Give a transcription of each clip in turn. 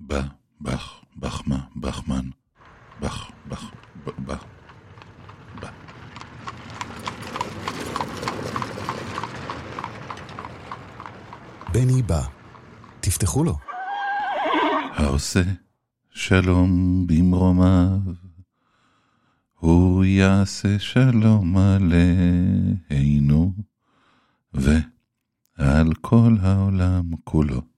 בא, בח, בחמה, בחמן, בח, בח, ב, בא. בני בא. תפתחו לו. העושה שלום במרומיו, הוא יעשה שלום עלינו, ועל כל העולם כולו.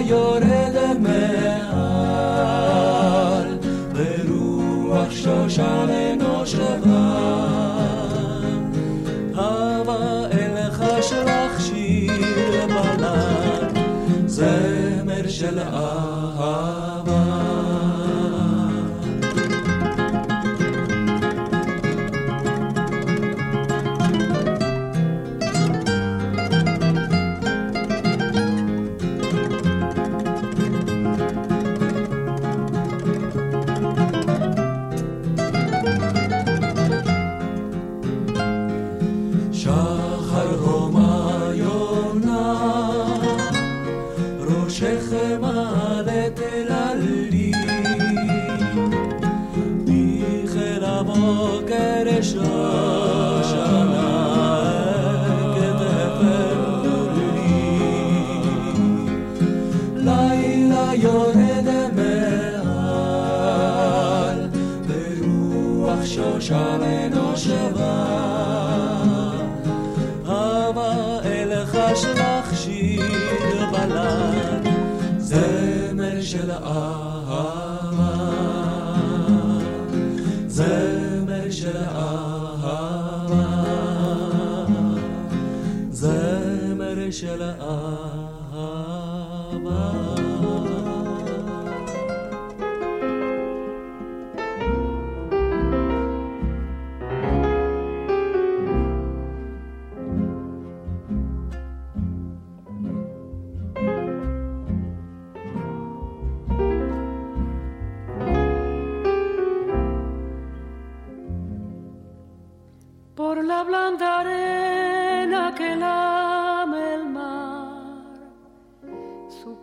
יורד מעל, ברוח שושלנו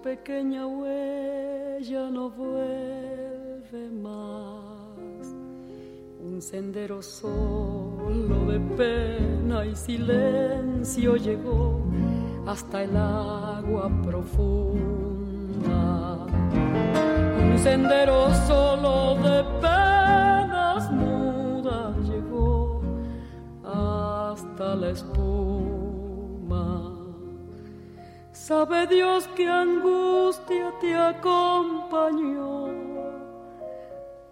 pequeña huella no vuelve más. Un sendero solo de pena y silencio llegó hasta el agua profunda. Un sendero solo de penas la espuma Sabe Dios que angustia te acompañó,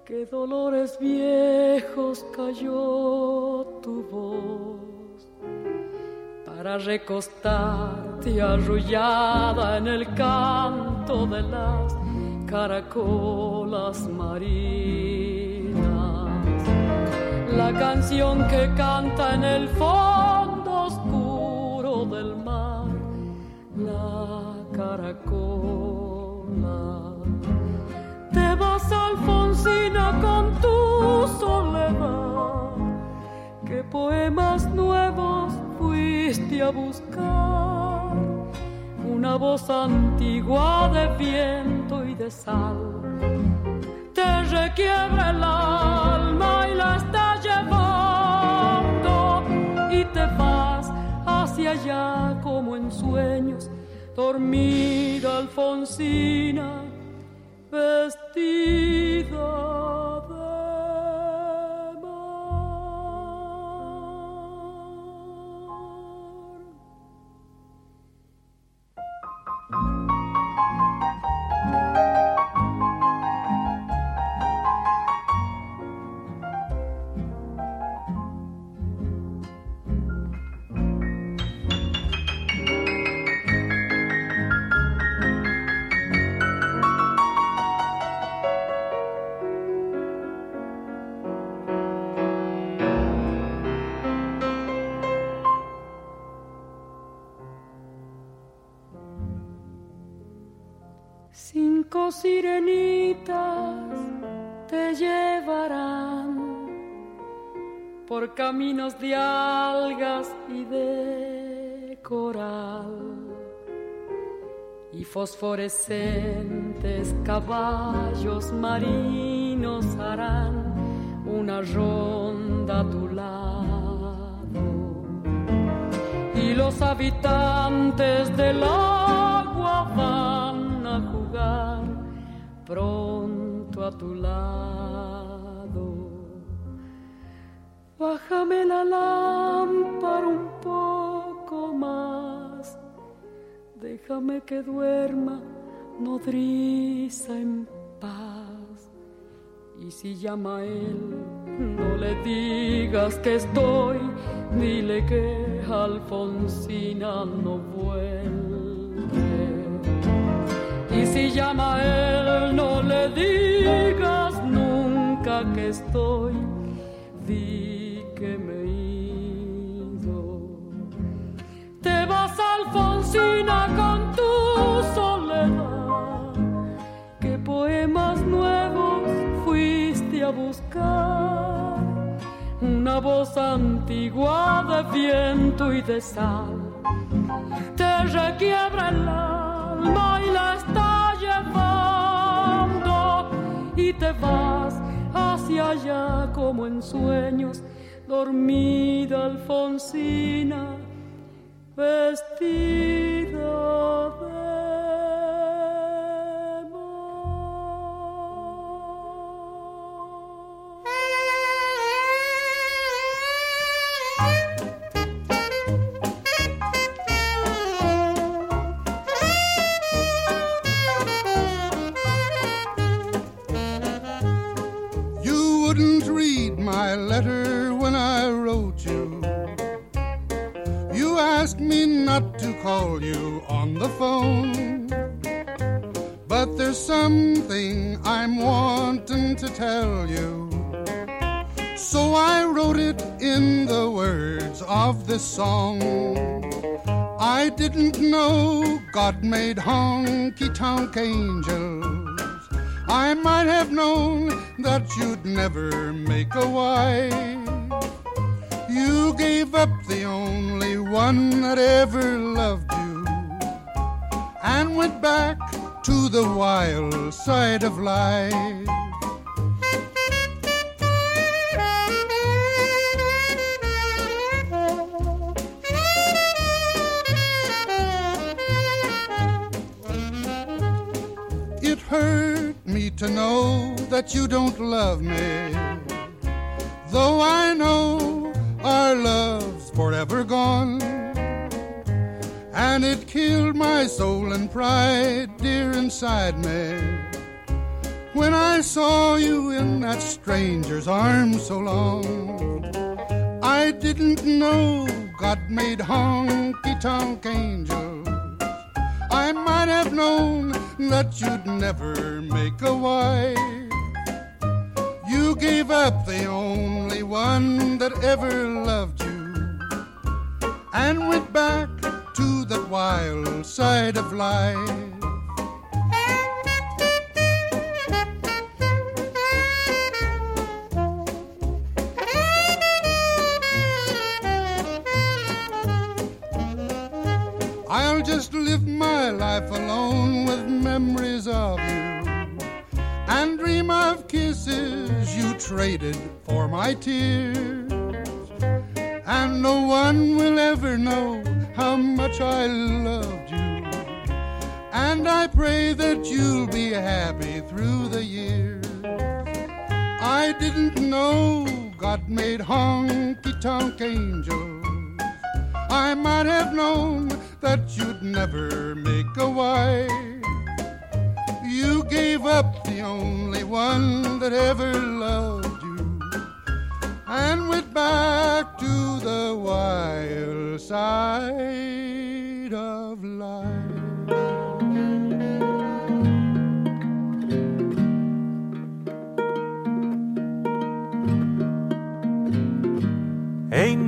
qué dolores viejos cayó tu voz para recostarte arrullada en el canto de las caracolas marinas. La canción que canta en el fondo oscuro del mar la caracola. Te vas, Alfonsina, con tu soledad. ¿Qué poemas nuevos fuiste a buscar? Una voz antigua de viento y de sal. Te requiebra el alma y la está y te vas hacia allá como en sueños, dormida Alfonsina, vestida sirenitas caminos de algas y de coral y fosforescentes caballos marinos harán una ronda a tu lado y los habitantes del agua van a jugar pronto a tu lado. Bájame la lámpara un poco más, déjame que duerma nodriza en paz. Y si llama a él, no le digas que estoy, dile que Alfonsina no vuelve. Y si llama a él, no le digas nunca que estoy, Alfonsina, con tu soledad. ¿Qué poemas nuevos fuiste a buscar? Una voz antigua de viento y de sal te requiebra el alma y la está llevando y te vas hacia allá como en sueños, dormida Alfonsina, vestida de tonk angels. I might have known that you'd never make a wife. When I saw you in that stranger's arms so long, I didn't know God made honky tonk angels. I might have known that you'd never make a wife. You gave up the only one that ever loved you and went back to the wild side of life. Just live my life alone with memories of you and dream of kisses you traded for my tears. And no one will ever know how much I loved you. And I pray that you'll be happy through the years. I didn't know God made honky tonk angels. I might have known that you'd never make a wife. You gave up the only one that ever loved you and went back to the wild side of life.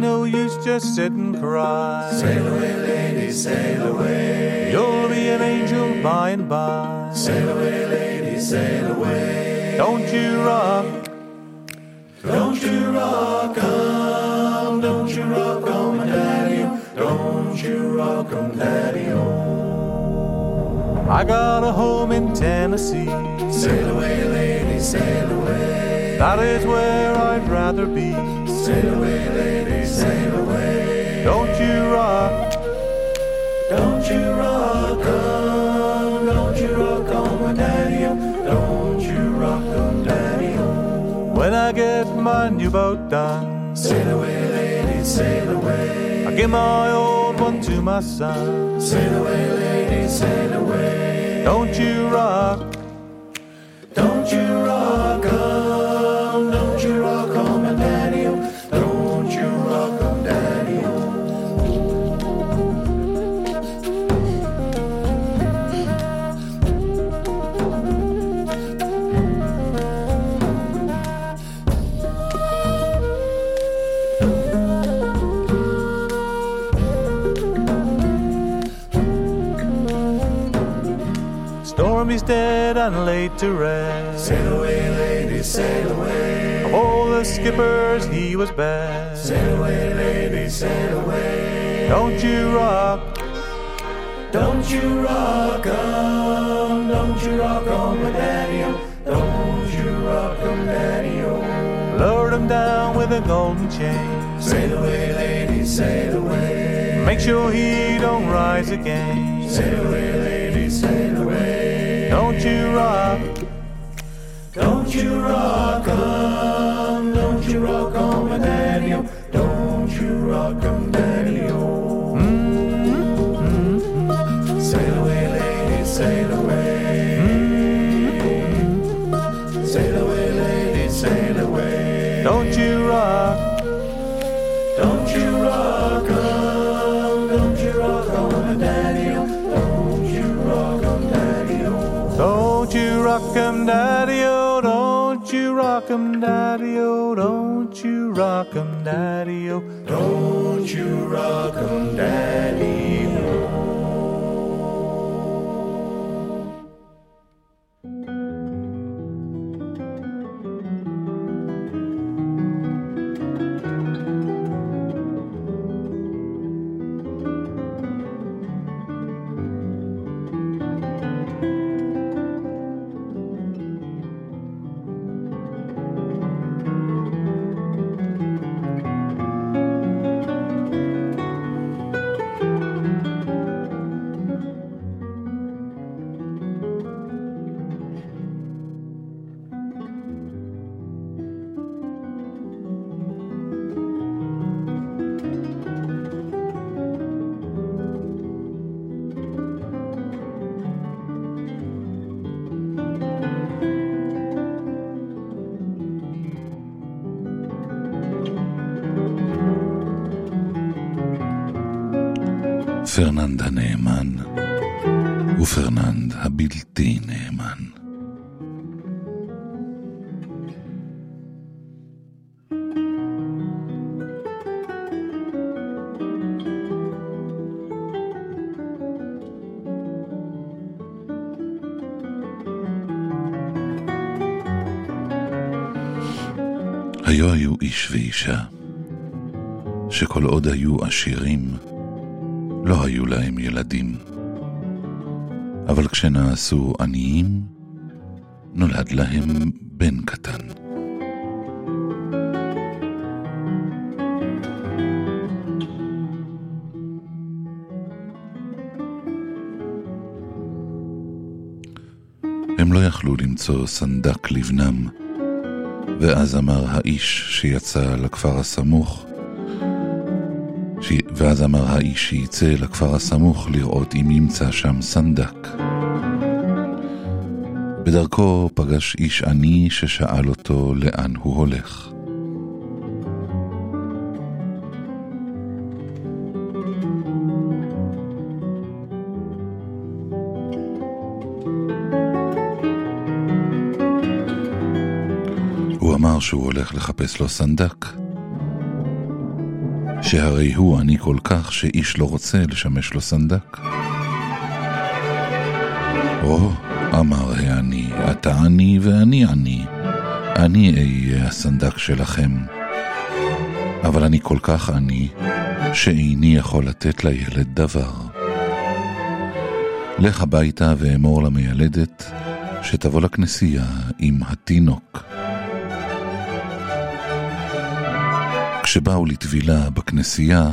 No use just sit and cry. Sail away, lady, sail away. You'll be an angel by and by. Sail away, lady, sail away. Don't you rock. Don't you rock on. Don't you rock on, my daddy. Don't you rock on, daddy. I got a home in Tennessee. Sail away, lady, sail away. That is where I'd rather be. Sail away, lady, sail away. Don't you rock. Don't you rock on. Don't you rock on, my daddy. Don't you rock on, daddy. When I get my new boat done. Sail away, lady, sail away. I give my old one to my son. Sail away, lady, sail away. Don't you rock. Don't you rock on. Dead and laid to rest. Sail away, lady, sail away. Of all the skippers, he was best. Sail away, lady, sail away. Don't you rock. Don't you rock on. Don't you rock on, my daddy. Don't you rock on, daddy. Lowered him down with a golden chain. Sail away, lady, sail away. Make sure he don't rise again. Sail away, lady, sail away. Don't you rock. Don't you rock on. Don't you rock on, my daddy. Don't you rock on, daddy. Mm-hmm. Sail away, lady, sail away. Mm-hmm. Sail away, lady, sail away. Don't you rock. Don't you rock 'em, rock 'em, daddy-o. Oh, don't you rock 'em, daddy-o. Oh, don't you rock 'em, daddy-o. Oh. Don't you rock 'em, daddy-o. איש ואישה, שכל עוד היו עשירים, לא היו להם ילדים. אבל כשנעשו עניים, נולד להם בן קטן. הם לא יכלו למצוא סנדק לבנם, ואז אמר האיש שיצא לכפר הסמוך, ש... ואז אמר האיש שיצא לכפר הסמוך לראות אם ימצא שם סנדק. בדרכו פגש איש עני ששאל אותו לאן הוא הולך. שהוא הולך לחפש לו סנדק. שהרי הוא עני כל כך שאיש לא רוצה לשמש לו סנדק. או, אמר העני, אתה עני ואני עני, אני אהיה הסנדק שלכם. אבל אני כל כך עני, שאיני יכול לתת לילד דבר. לך הביתה ואמור למיילדת שתבוא לכנסייה עם התינוק. כשבאו לטבילה בכנסייה,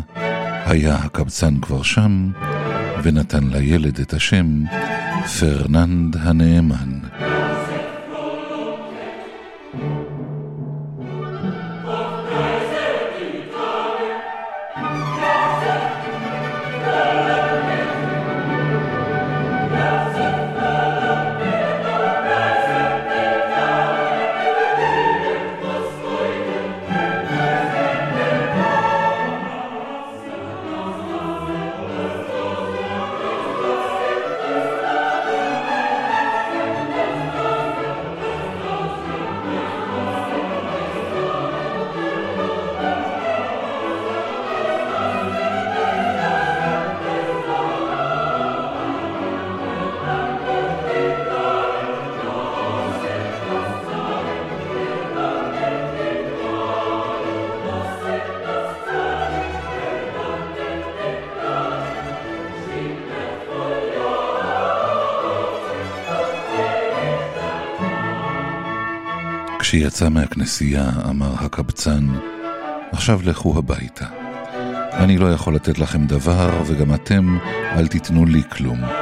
היה הקבצן כבר שם, ונתן לילד את השם פרננד הנאמן. כשיצא מהכנסייה, אמר הקבצן, עכשיו לכו הביתה. אני לא יכול לתת לכם דבר, וגם אתם אל תיתנו לי כלום.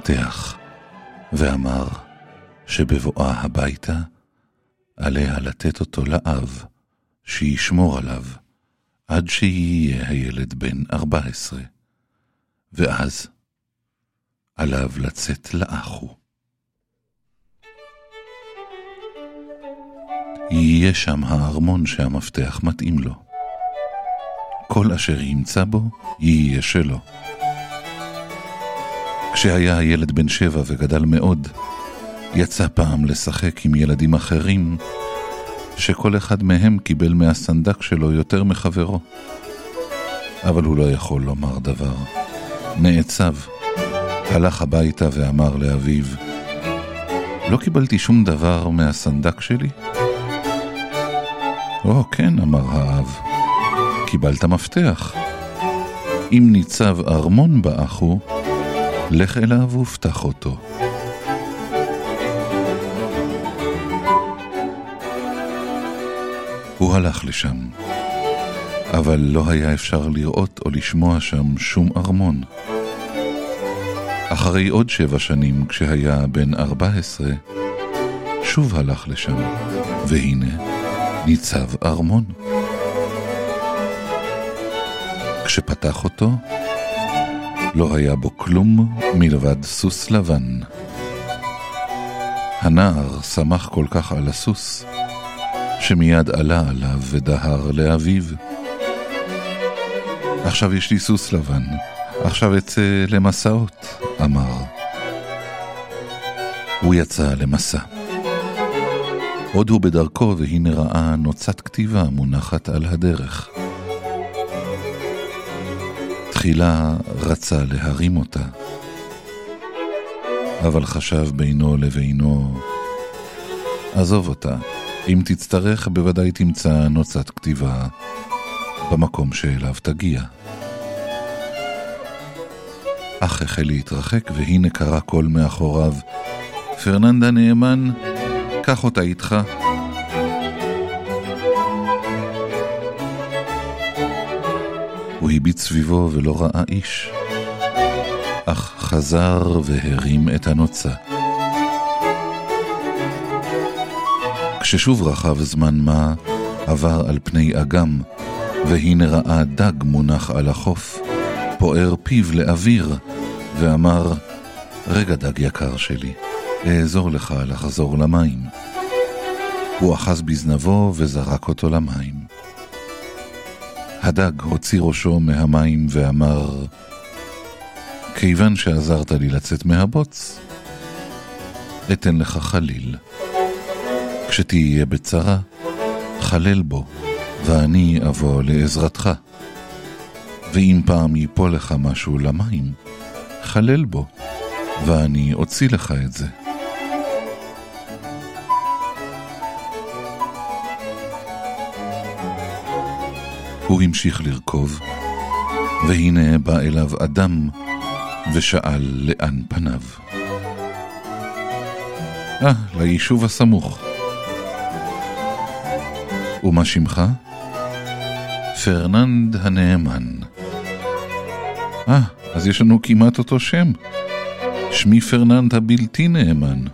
נתן מפתח, ואמר שבבואה הביתה עליה לתת אותו לאב, שישמור עליו, עד שיהיה הילד בן ארבע עשרה, ואז עליו לצאת לאחו. יהיה שם הארמון שהמפתח מתאים לו. כל אשר ימצא בו, יהיה שלו. כשהיה הילד בן שבע וגדל מאוד, יצא פעם לשחק עם ילדים אחרים, שכל אחד מהם קיבל מהסנדק שלו יותר מחברו. אבל הוא לא יכול לומר דבר. נעצב, הלך הביתה ואמר לאביו, לא קיבלתי שום דבר מהסנדק שלי? או, כן, אמר האב, קיבלת מפתח. אם ניצב ארמון באחו, לך אליו ופתח אותו. הוא הלך לשם, אבל לא היה אפשר לראות או לשמוע שם שום ארמון. אחרי עוד שבע שנים, כשהיה בן ארבע עשרה, שוב הלך לשם, והנה ניצב ארמון. כשפתח אותו, לא היה בו כלום מלבד סוס לבן. הנער שמח כל כך על הסוס, שמיד עלה עליו ודהר לאביו. עכשיו יש לי סוס לבן, עכשיו אצא למסעות, אמר. הוא יצא למסע. עוד הוא בדרכו והנה ראה נוצת כתיבה מונחת על הדרך. תחילה רצה להרים אותה, אבל חשב בינו לבינו, עזוב אותה, אם תצטרך בוודאי תמצא נוצת כתיבה במקום שאליו תגיע. אך החל להתרחק, והנה קרא קול מאחוריו, פרננדה נאמן, קח אותה איתך. הוא הביט סביבו ולא ראה איש, אך חזר והרים את הנוצה. כששוב רכב זמן מה, עבר על פני אגם, והנה ראה דג מונח על החוף, פוער פיו לאוויר, ואמר, רגע דג יקר שלי, אעזור לך לחזור למים. הוא אחז בזנבו וזרק אותו למים. הדג הוציא ראשו מהמים ואמר, כיוון שעזרת לי לצאת מהבוץ, אתן לך חליל. כשתהיה בצרה, חלל בו, ואני אבוא לעזרתך. ואם פעם ייפול לך משהו למים, חלל בו, ואני אוציא לך את זה. הוא המשיך לרכוב, והנה בא אליו אדם ושאל לאן פניו. אה, ליישוב הסמוך. ומה שמך? פרננד הנאמן. אה, אז יש לנו כמעט אותו שם. שמי פרננד הבלתי נאמן.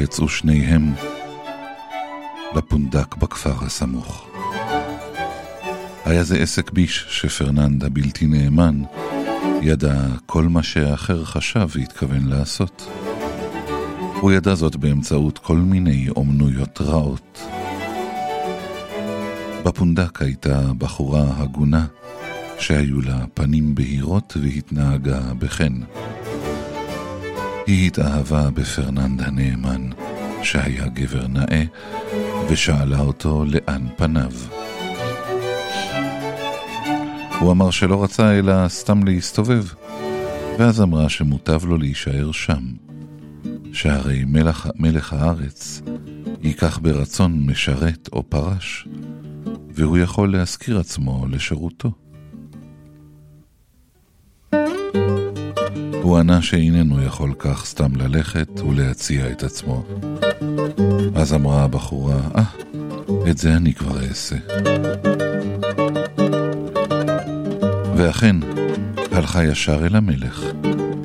יצאו שניהם לפונדק בכפר הסמוך. היה זה עסק ביש שפרננד הבלתי נאמן ידע כל מה שהאחר חשב והתכוון לעשות. הוא ידע זאת באמצעות כל מיני אומנויות רעות. בפונדק הייתה בחורה הגונה, שהיו לה פנים בהירות והתנהגה בחן. היא התאהבה בפרננד הנאמן, שהיה גבר נאה, ושאלה אותו לאן פניו. הוא אמר שלא רצה אלא סתם להסתובב, ואז אמרה שמוטב לו להישאר שם, שהרי מלך, מלך הארץ ייקח ברצון משרת או פרש, והוא יכול להשכיר עצמו לשירותו. הוא ענה שאיננו יכול כך סתם ללכת ולהציע את עצמו. אז אמרה הבחורה, אה, ah, את זה אני כבר אעשה. ואכן, הלכה ישר אל המלך,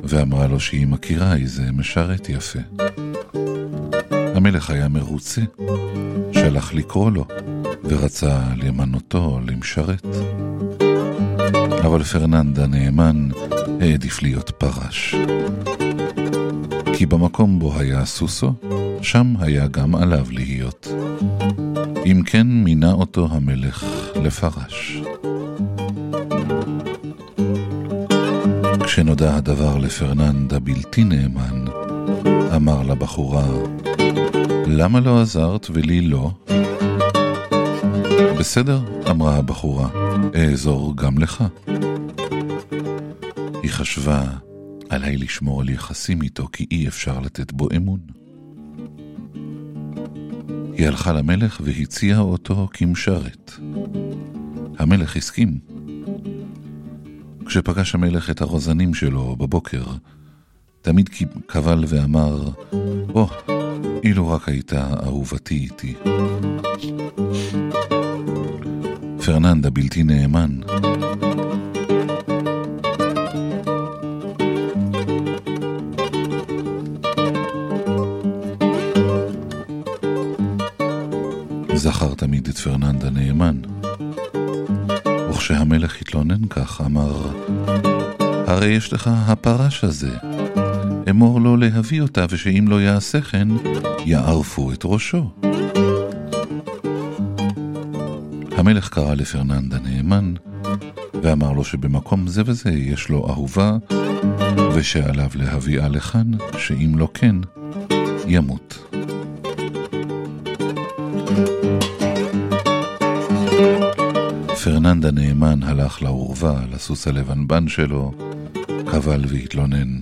ואמרה לו שהיא מכירה איזה משרת יפה. המלך היה מרוצה, שלח לקרוא לו, ורצה למנותו למשרת. אבל פרננד הנאמן העדיף להיות פרש. כי במקום בו היה סוסו, שם היה גם עליו להיות. אם כן מינה אותו המלך לפרש. כשנודע הדבר לפרננד הבלתי נאמן, אמר לבחורה, למה לא עזרת ולי לא? בסדר, אמרה הבחורה, אעזור גם לך. חשבה, עליי לשמור על יחסים איתו כי אי אפשר לתת בו אמון. היא הלכה למלך והציעה אותו כמשרת. המלך הסכים. כשפגש המלך את הרוזנים שלו בבוקר, תמיד קבל ואמר, או, oh, אילו רק הייתה אהובתי איתי. פרננד הבלתי נאמן את פרננד הנאמן. וכשהמלך התלונן כך, אמר, הרי יש לך הפרש הזה. אמור לו להביא אותה, ושאם לא יעשה כן, יערפו את ראשו. המלך קרא לפרננד הנאמן, ואמר לו שבמקום זה וזה יש לו אהובה, ושעליו להביאה לכאן, שאם לא כן, ימות. פרננד הנאמן הלך לאורווה, לסוס הלבנבן שלו, קבל והתלונן.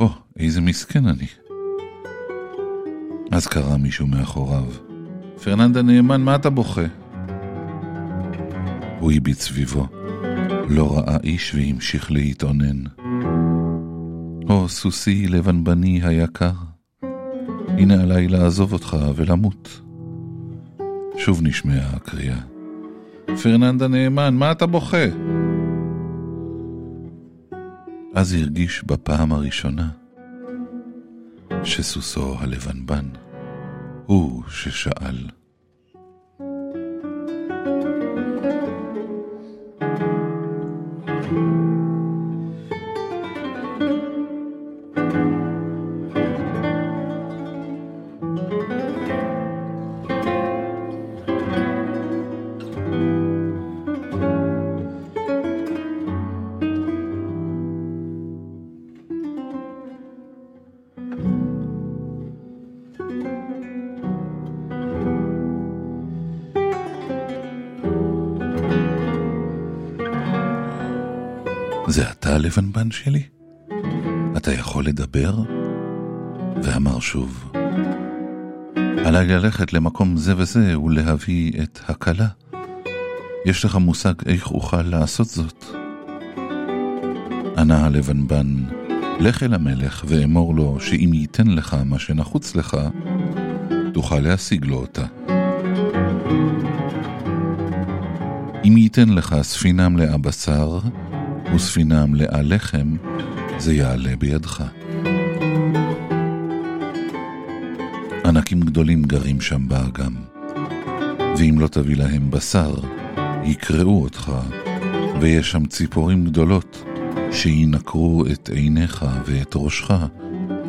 או, oh, איזה מסכן אני. אז קרא מישהו מאחוריו. פרננד הנאמן, מה אתה בוכה? הוא הביט סביבו, לא ראה איש והמשיך להתאונן. או, oh, סוסי לבנבני היקר, הנה עליי לעזוב אותך ולמות. שוב נשמעה הקריאה. פרננד הנאמן, מה אתה בוכה? אז הרגיש בפעם הראשונה שסוסו הלבנבן הוא ששאל. זה אתה הלבנבן שלי? אתה יכול לדבר? ואמר שוב, עליי ללכת למקום זה וזה ולהביא את הכלה. יש לך מושג איך אוכל לעשות זאת? ענה הלבנבן, לך אל המלך ואמור לו שאם ייתן לך מה שנחוץ לך, תוכל להשיג לו אותה. אם ייתן לך ספינה מלאה בשר, וספינה מלאה לחם, זה יעלה בידך. ענקים גדולים גרים שם באגם, ואם לא תביא להם בשר, יקראו אותך, ויש שם ציפורים גדולות, שינקרו את עיניך ואת ראשך,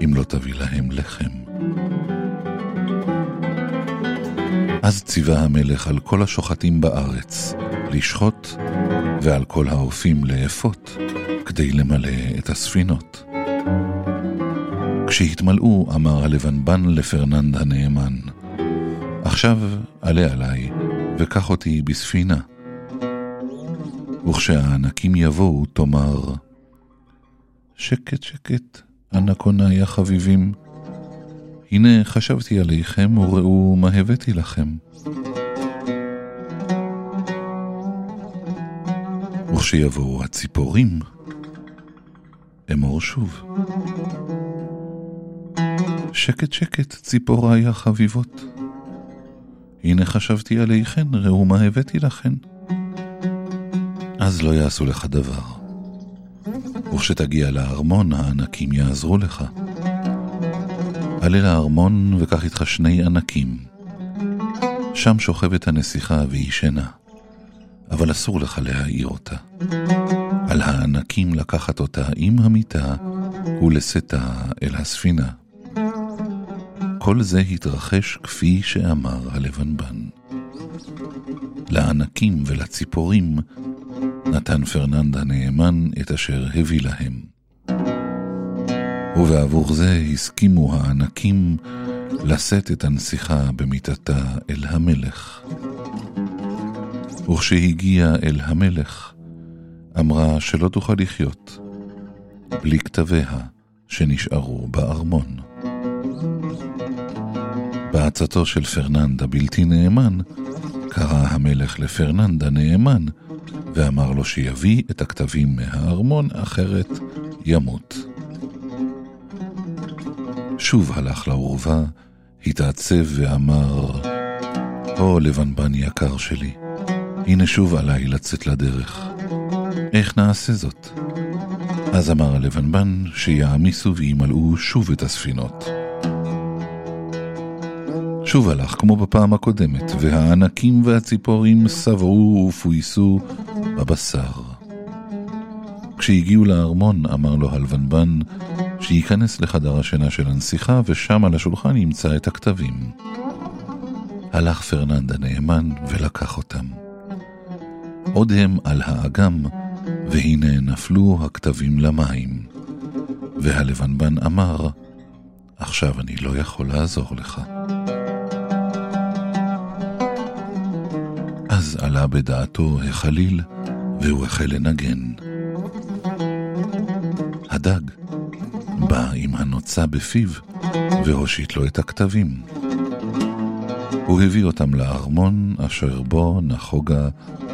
אם לא תביא להם לחם. אז ציווה המלך על כל השוחטים בארץ, לשחוט ועל כל האופים לאפות, כדי למלא את הספינות. כשהתמלאו, אמר הלבנבן לפרננד הנאמן, עכשיו עלה עליי, וקח אותי בספינה. וכשהענקים יבואו, תאמר, שקט שקט, אנקוני החביבים, הנה חשבתי עליכם, וראו מה הבאתי לכם. וכשיבואו הציפורים, אמור שוב. שקט שקט, ציפוריי החביבות. הנה חשבתי עליכן, ראו מה הבאתי לכן. אז לא יעשו לך דבר. וכשתגיע לארמון, הענקים יעזרו לך. עלה לארמון וקח איתך שני ענקים. שם שוכבת הנסיכה והיא שינה, אבל אסור לך להעיר אותה. על הענקים לקחת אותה עם המיטה ולשאתה אל הספינה. כל זה התרחש כפי שאמר הלבנבן. לענקים ולציפורים נתן פרננד הנאמן את אשר הביא להם. ובעבור זה הסכימו הענקים לשאת את הנסיכה במיטתה אל המלך. וכשהגיע אל המלך, אמרה שלא תוכל לחיות בלי כתביה שנשארו בארמון. בעצתו של פרננד הבלתי נאמן, קרא המלך לפרננד הנאמן, ואמר לו שיביא את הכתבים מהארמון, אחרת ימות. שוב הלך לאורווה, התעצב ואמר, או לבנבן יקר שלי, הנה שוב עליי לצאת לדרך. איך נעשה זאת? אז אמר הלבנבן שיעמיסו וימלאו שוב את הספינות. שוב הלך כמו בפעם הקודמת, והענקים והציפורים שבעו ופויסו בבשר. כשהגיעו לארמון, אמר לו הלבנבן שייכנס לחדר השינה של הנסיכה, ושם על השולחן ימצא את הכתבים. הלך פרננד הנאמן ולקח אותם. עוד הם על האגם, והנה נפלו הכתבים למים. והלבנבן אמר, עכשיו אני לא יכול לעזור לך. אז עלה בדעתו החליל, והוא החל לנגן. הדג בא עם הנוצה בפיו, והושיט לו את הכתבים. הוא הביא אותם לארמון אשר בו נחוגה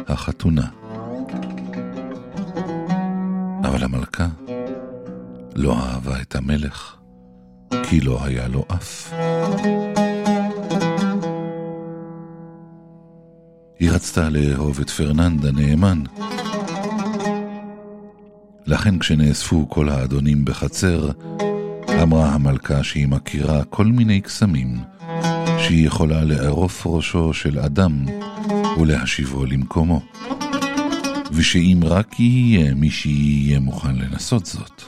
החתונה. אבל המלכה לא אהבה את המלך, כי לא היה לו אף. היא רצתה לאהוב את פרננד הנאמן. לכן כשנאספו כל האדונים בחצר, אמרה המלכה שהיא מכירה כל מיני קסמים, שהיא יכולה לערוף ראשו של אדם ולהשיבו למקומו. ושאם רק יהיה מי שיהיה מוכן לנסות זאת.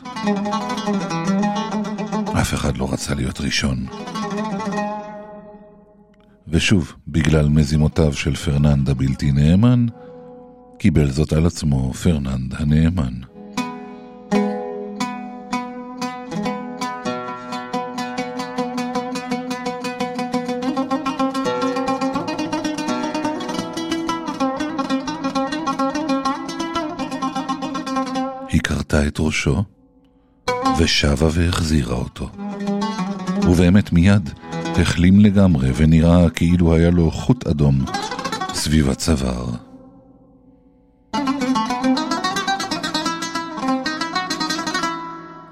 אף אחד לא רצה להיות ראשון. ושוב, בגלל מזימותיו של פרננד הבלתי נאמן, קיבל זאת על עצמו פרננד הנאמן. ראשו, ושבה והחזירה אותו. ובאמת מיד החלים לגמרי ונראה כאילו היה לו חוט אדום סביב הצוואר.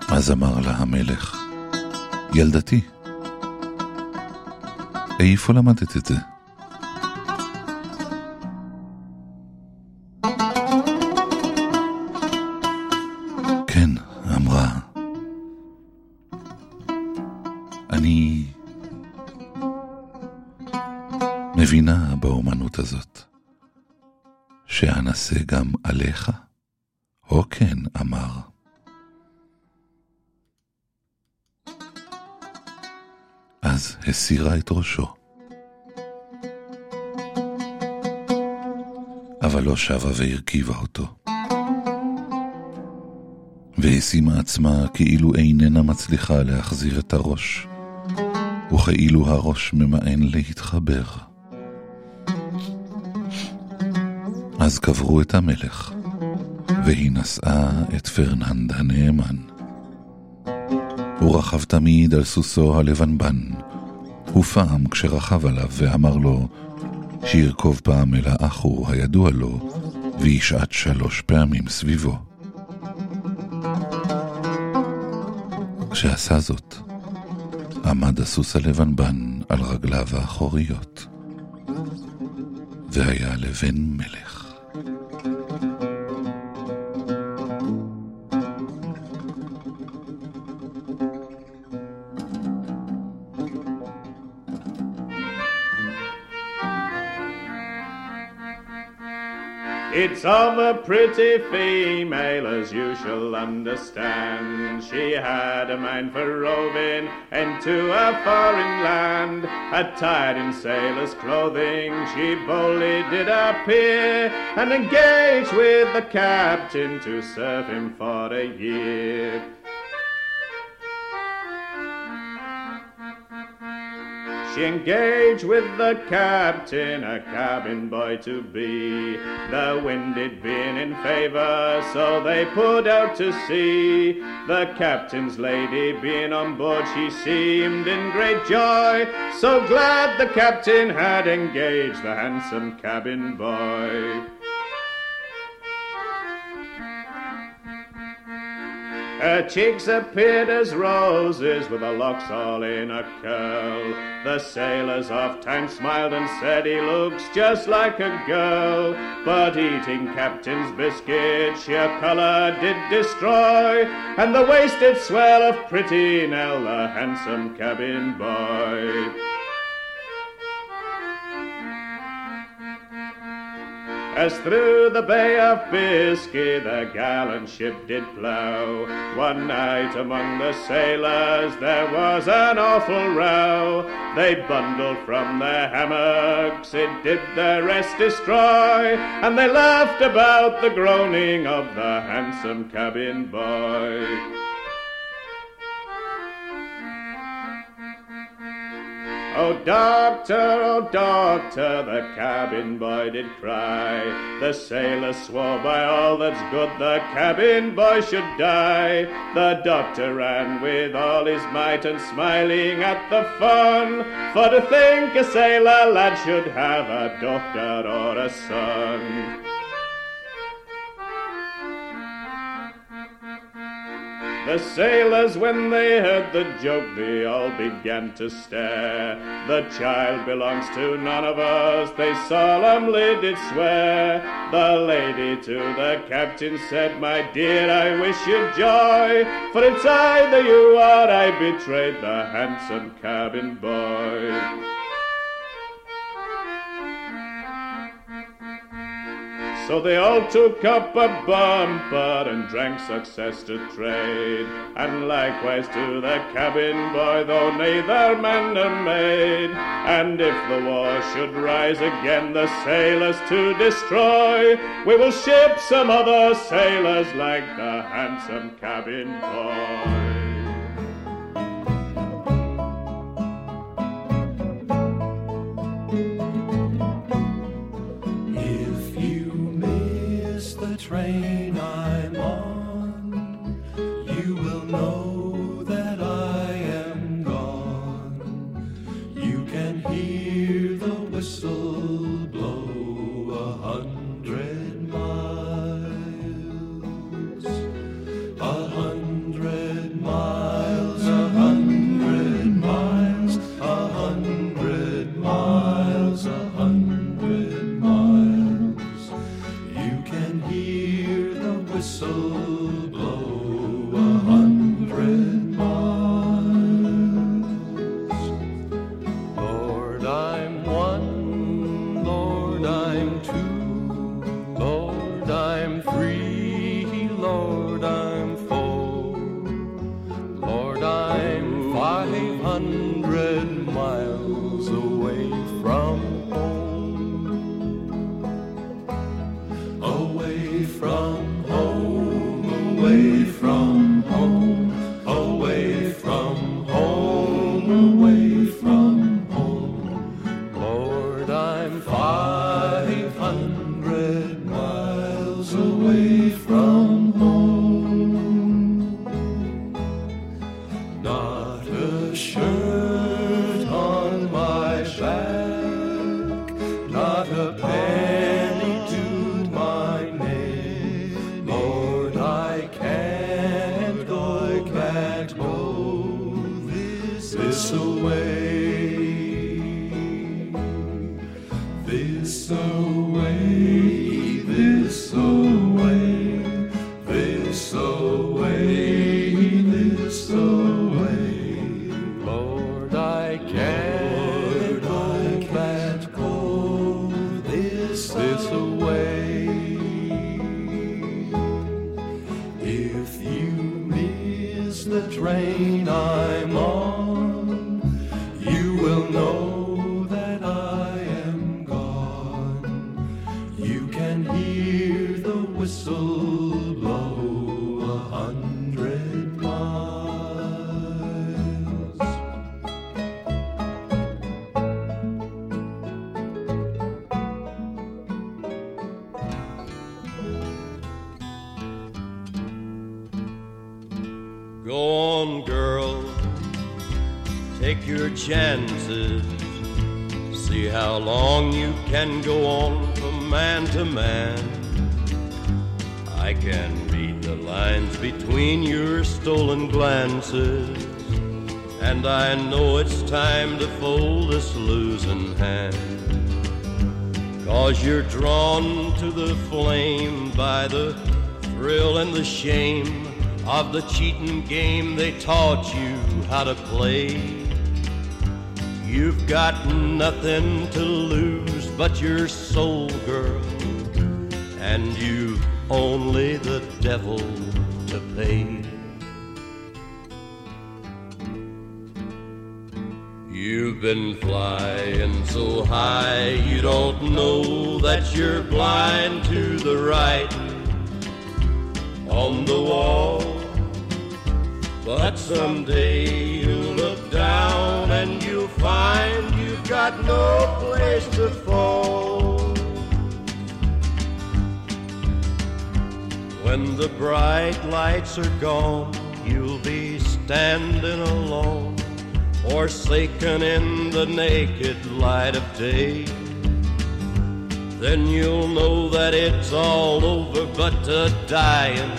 אז אמר לה המלך, ילדתי, איפה למדת את זה? שאנסה גם עליך? או כן, אמר. אז הסירה את ראשו. אבל לא שבה והרכיבה אותו. והשימה עצמה כאילו איננה מצליחה להחזיר את הראש, וכאילו הראש ממאן להתחבר. אז קברו את המלך, והיא נשאה את פרננד הנאמן. הוא רכב תמיד על סוסו הלבנבן, ופעם כשרכב עליו ואמר לו שירכוב פעם אל האחו הידוע לו, וישעט שלוש פעמים סביבו. כשעשה זאת, עמד הסוס הלבנבן על רגליו האחוריות, והיה לבן מלך. It's of a pretty female, as you shall understand. She had a mind for roving into a foreign land. Attired in sailor's clothing, she boldly did appear and engaged with the captain to serve him for a year. She engaged with the captain, a cabin boy to be. The wind had been in favour, so they put out to sea. The captain's lady being on board, she seemed in great joy. So glad the captain had engaged the handsome cabin boy. Her cheeks appeared as roses with her locks all in a curl. The sailors oft times smiled and said he looks just like a girl. But eating captain's biscuit sheer colour did destroy, and the wasted swell of pretty Nell, the handsome cabin boy. As through the Bay of Biscay the gallant ship did plough, one night among the sailors there was an awful row. They bundled from their hammocks, it did their rest destroy, and they laughed about the groaning of the handsome cabin boy. Oh, doctor, oh, doctor, the cabin boy did cry. The sailor swore by all that's good the cabin boy should die. The doctor ran with all his might and smiling at the fun. For to think a sailor lad should have a daughter or a son. The sailors, when they heard the joke, they all began to stare. The child belongs to none of us, they solemnly did swear. The lady to the captain said, My dear, I wish you joy, for it's either you or I betrayed the handsome cabin boy. So they all took up a bumper and drank success to trade, and likewise to the cabin boy, though neither man nor maid. And if the war should rise again, the sailors to destroy, we will ship some other sailors like the handsome cabin boy. Train on, of the cheating game they taught you how to play. You've got nothing to lose but your soul, girl, and you've only the devil to pay. You've been flying so high you don't know that you're blind to the right on the wall. But someday you'll look down and you'll find you've got no place to fall. When the bright lights are gone, you'll be standing alone, forsaken in the naked light of day. Then you'll know that it's all over but a dying,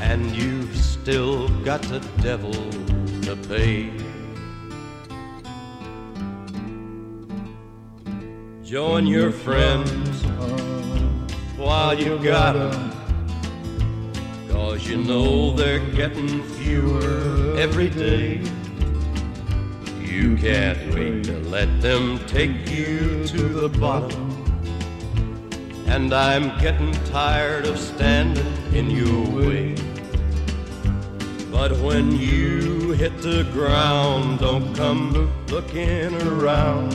and you've still got the devil to pay. Join your friends while you got them, cause you know they're getting fewer every day. You can't wait to let them take you to the bottom. And I'm getting tired of standing in your way. But when you hit the ground, don't come looking around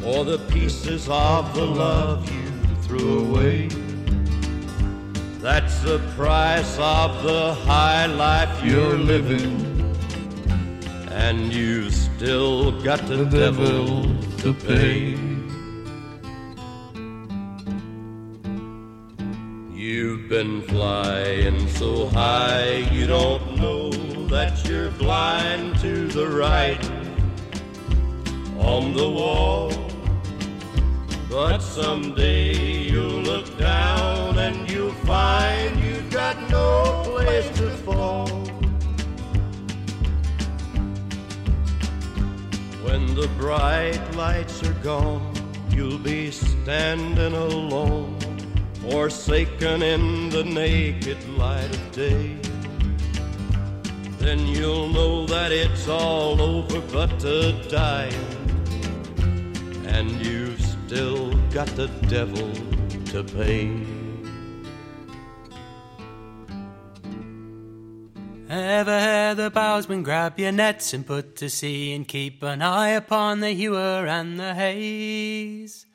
for the pieces of the love you threw away. That's the price of the high life you're living. And you've still got the, devil to pay. Been flying so high you don't know that you're blind to the right on the wall. But someday you'll look down and you'll find you've got no place to fall. When the bright lights are gone, you'll be standing alone, forsaken in the naked light of day. Then you'll know that it's all over but a dying, and you've still got the devil to pay. Ever hear the bowsman grab your nets and put to sea and keep an eye upon the huer and the haze?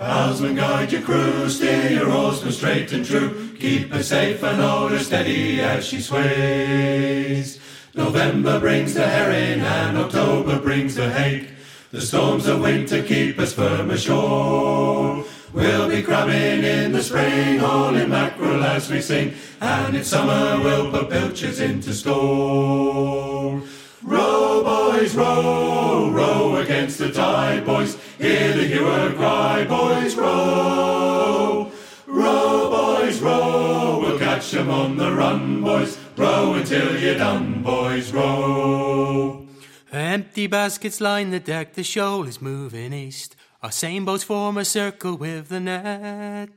Bowsman, guide your crew, steer your oarsmen straight and true. Keep her safe and hold her steady as she sways. November brings the herring and October brings the hake. The storms of winter keep us firm ashore. We'll be crabbing in the spring, hauling mackerel as we sing, and in summer we'll put pilchards into store. Row, boys, row, row against the tide, boys. Hear the huer cry, boys, row. Row, boys, row, we'll catch 'em on the run, boys. Row until you're done, boys, row. Empty baskets line the deck, the shoal is moving east. Our same boats form a circle with the net.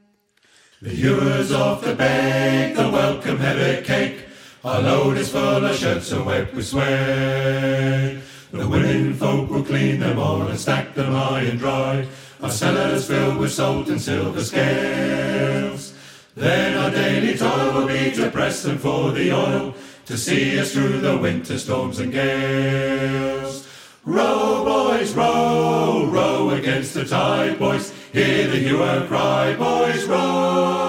The huers off the bank, the welcome heavy cake. Our load is full of shirts so wet with sweat. The women folk will clean them all and stack them high and dry. Our cellars filled with salt and silver scales. Then our daily toil will be to press them for the oil, to see us through the winter storms and gales. Row, boys, row, row against the tide, boys. Hear the huer cry, boys, row.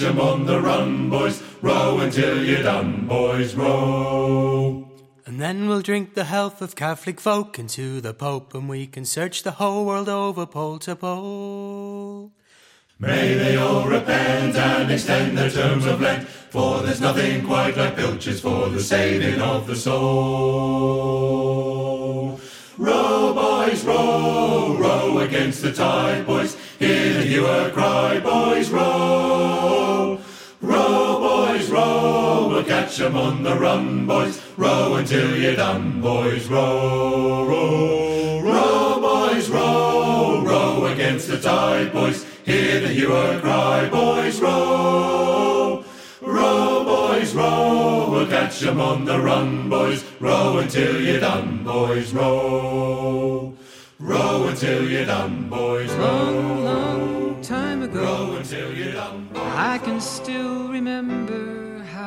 Catch 'em on the run, boys. Row until you're done, boys, row. And then we'll drink the health of Catholic folk into the Pope, and we can search the whole world over pole to pole. May they all repent and extend their terms of Lent, for there's nothing quite like pilchards for the saving of the soul. Row, boys, row, row against the tide, boys. Hear the huer cry, boys, row. We'll catch 'em on the run, boys. Row until you're done, boys, row, row. Row, boys, row, row against the tide, boys. Hear the huer cry, boys, row. Row, boys, row, we'll catch 'em on the run, boys. Row until you're done, boys, row. Row until you're done, boys, row. Long, long time ago, Row until you're done, boys. I can still remember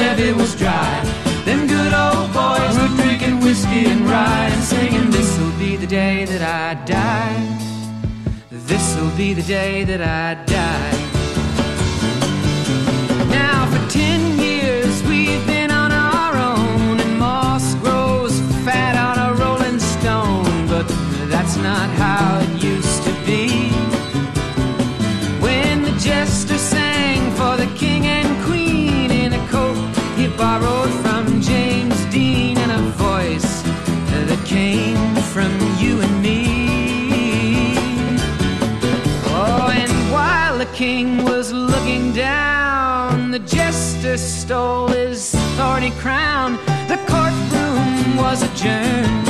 levee was dry. Them good old boys were drinking whiskey and rye and singing, This'll be the day that I die. This'll be the day that I die. Now, for ten years, we've been on our own, and moss grows fat on a rolling stone, but that's not how it used to be. When the jester borrowed from James Dean and a voice that came from you and me. Oh, and while the king was looking down, the jester stole his thorny crown. The courtroom was adjourned.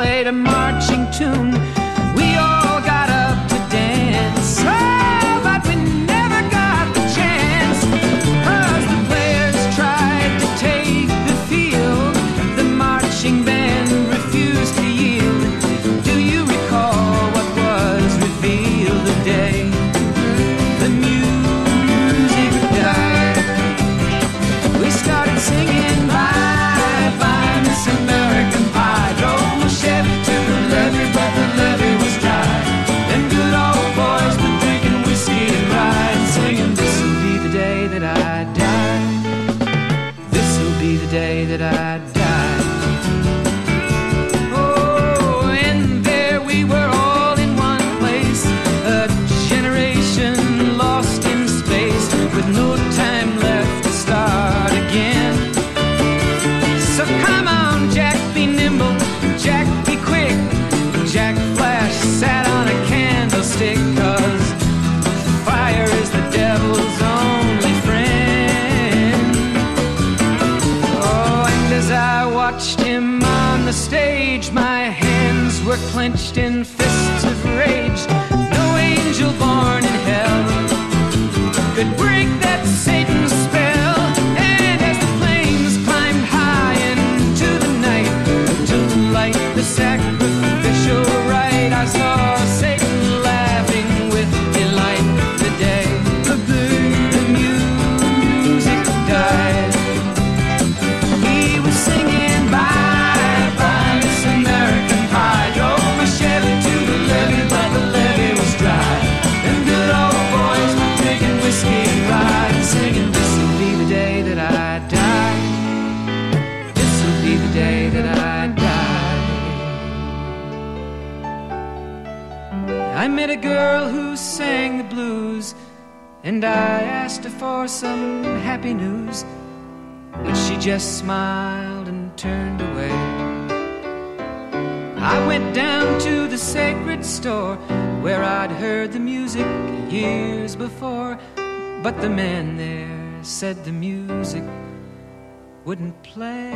played a marching tune. Happy news. But she just smiled and turned away. I went down to the sacred store where I'd heard the music years before. But the man there said the music wouldn't play.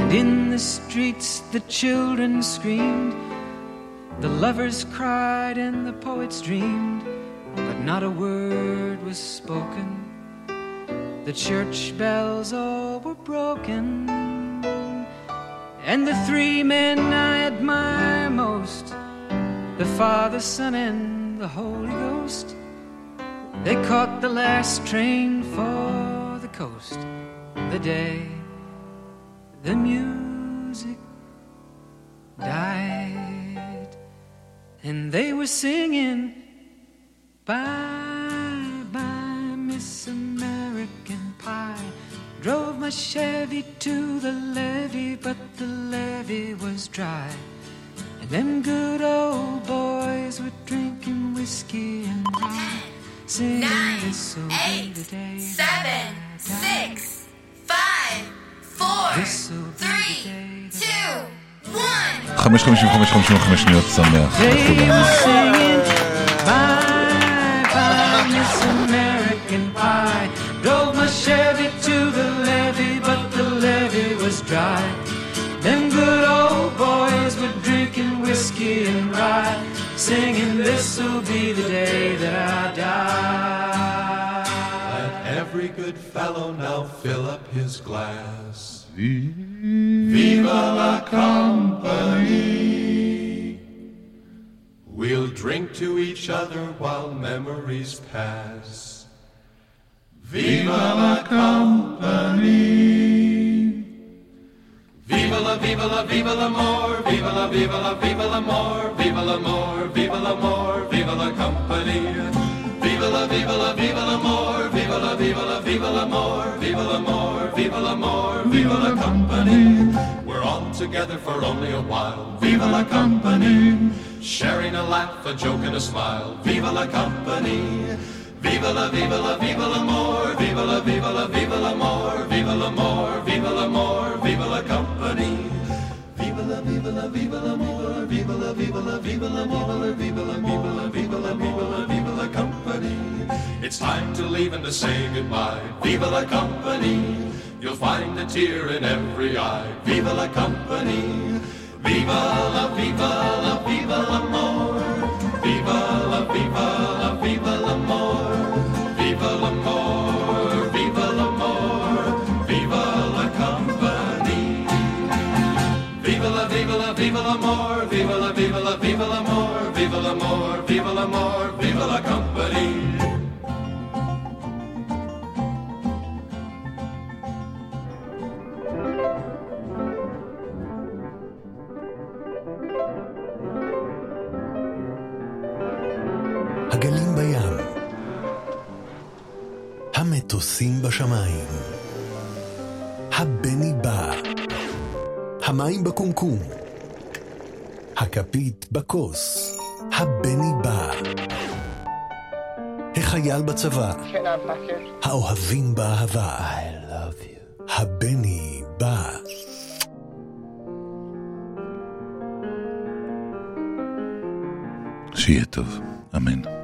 And in the streets the children screamed, the lovers cried, and the poets dreamed. Not a word was spoken. The church bells all were broken. And the three men I admire most the Father, Son, and the Holy Ghost they caught the last train for the coast the day the music died. And they were singing, Bye, bye, Miss American Pie. Drove my Chevy to the levee, but the levee was dry. And them good old boys were drinking whiskey and rye. Singing, Nine, this'll be eight, the day seven, six, five, four, three, two, one. חמש חמישים וחמש חמישים וחמש שניות שמח. They were singing, Bye, bye, Miss American Pie. Drove my Chevy to the levee, but the levee was dry. Them good old boys were drinking whiskey and rye, singing, This'll be the day that I die. Let every good fellow now fill up his glass. Viva la compagnie! We'll drink to each other while memories pass. Viva la company. Viva la, viva la, viva l'amore, viva la, viva la, viva l'amore, viva l'amore, viva l'amore, viva la company. Viva la, viva la, viva l'amore, viva la, viva la, viva l'amore, viva l'amore, viva l'amore, viva la company. We're all together for only a while. Viva la company. Sharing a laugh, a joke, and a smile. Viva la company. Viva la, viva la, viva l'amore, viva la, viva la, viva l'amore, viva l'amore, viva l'amore, viva la company. Viva la, viva la, viva l'amore, viva la, viva la, viva la, viva la, viva la, viva la, viva la company. It's time to leave and to say goodbye. Viva la company. You'll find a tear in every eye. Viva la company. Viva la, viva la, viva l'amore. Viva la, viva la, viva l'amore. Viva l'amore, viva l'amore, viva la company. Viva la, viva la, viva l'amore, viva la, viva la, viva l'amore, viva l'amore, viva l'amore, viva la company. בים, המטוסים בשמיים, הבני בא, המים בקומקום, הכפית בכוס, הבני בא, החייל בצבא, האוהבים באהבה, I love you, הבני בא. שיהיה טוב, אמן.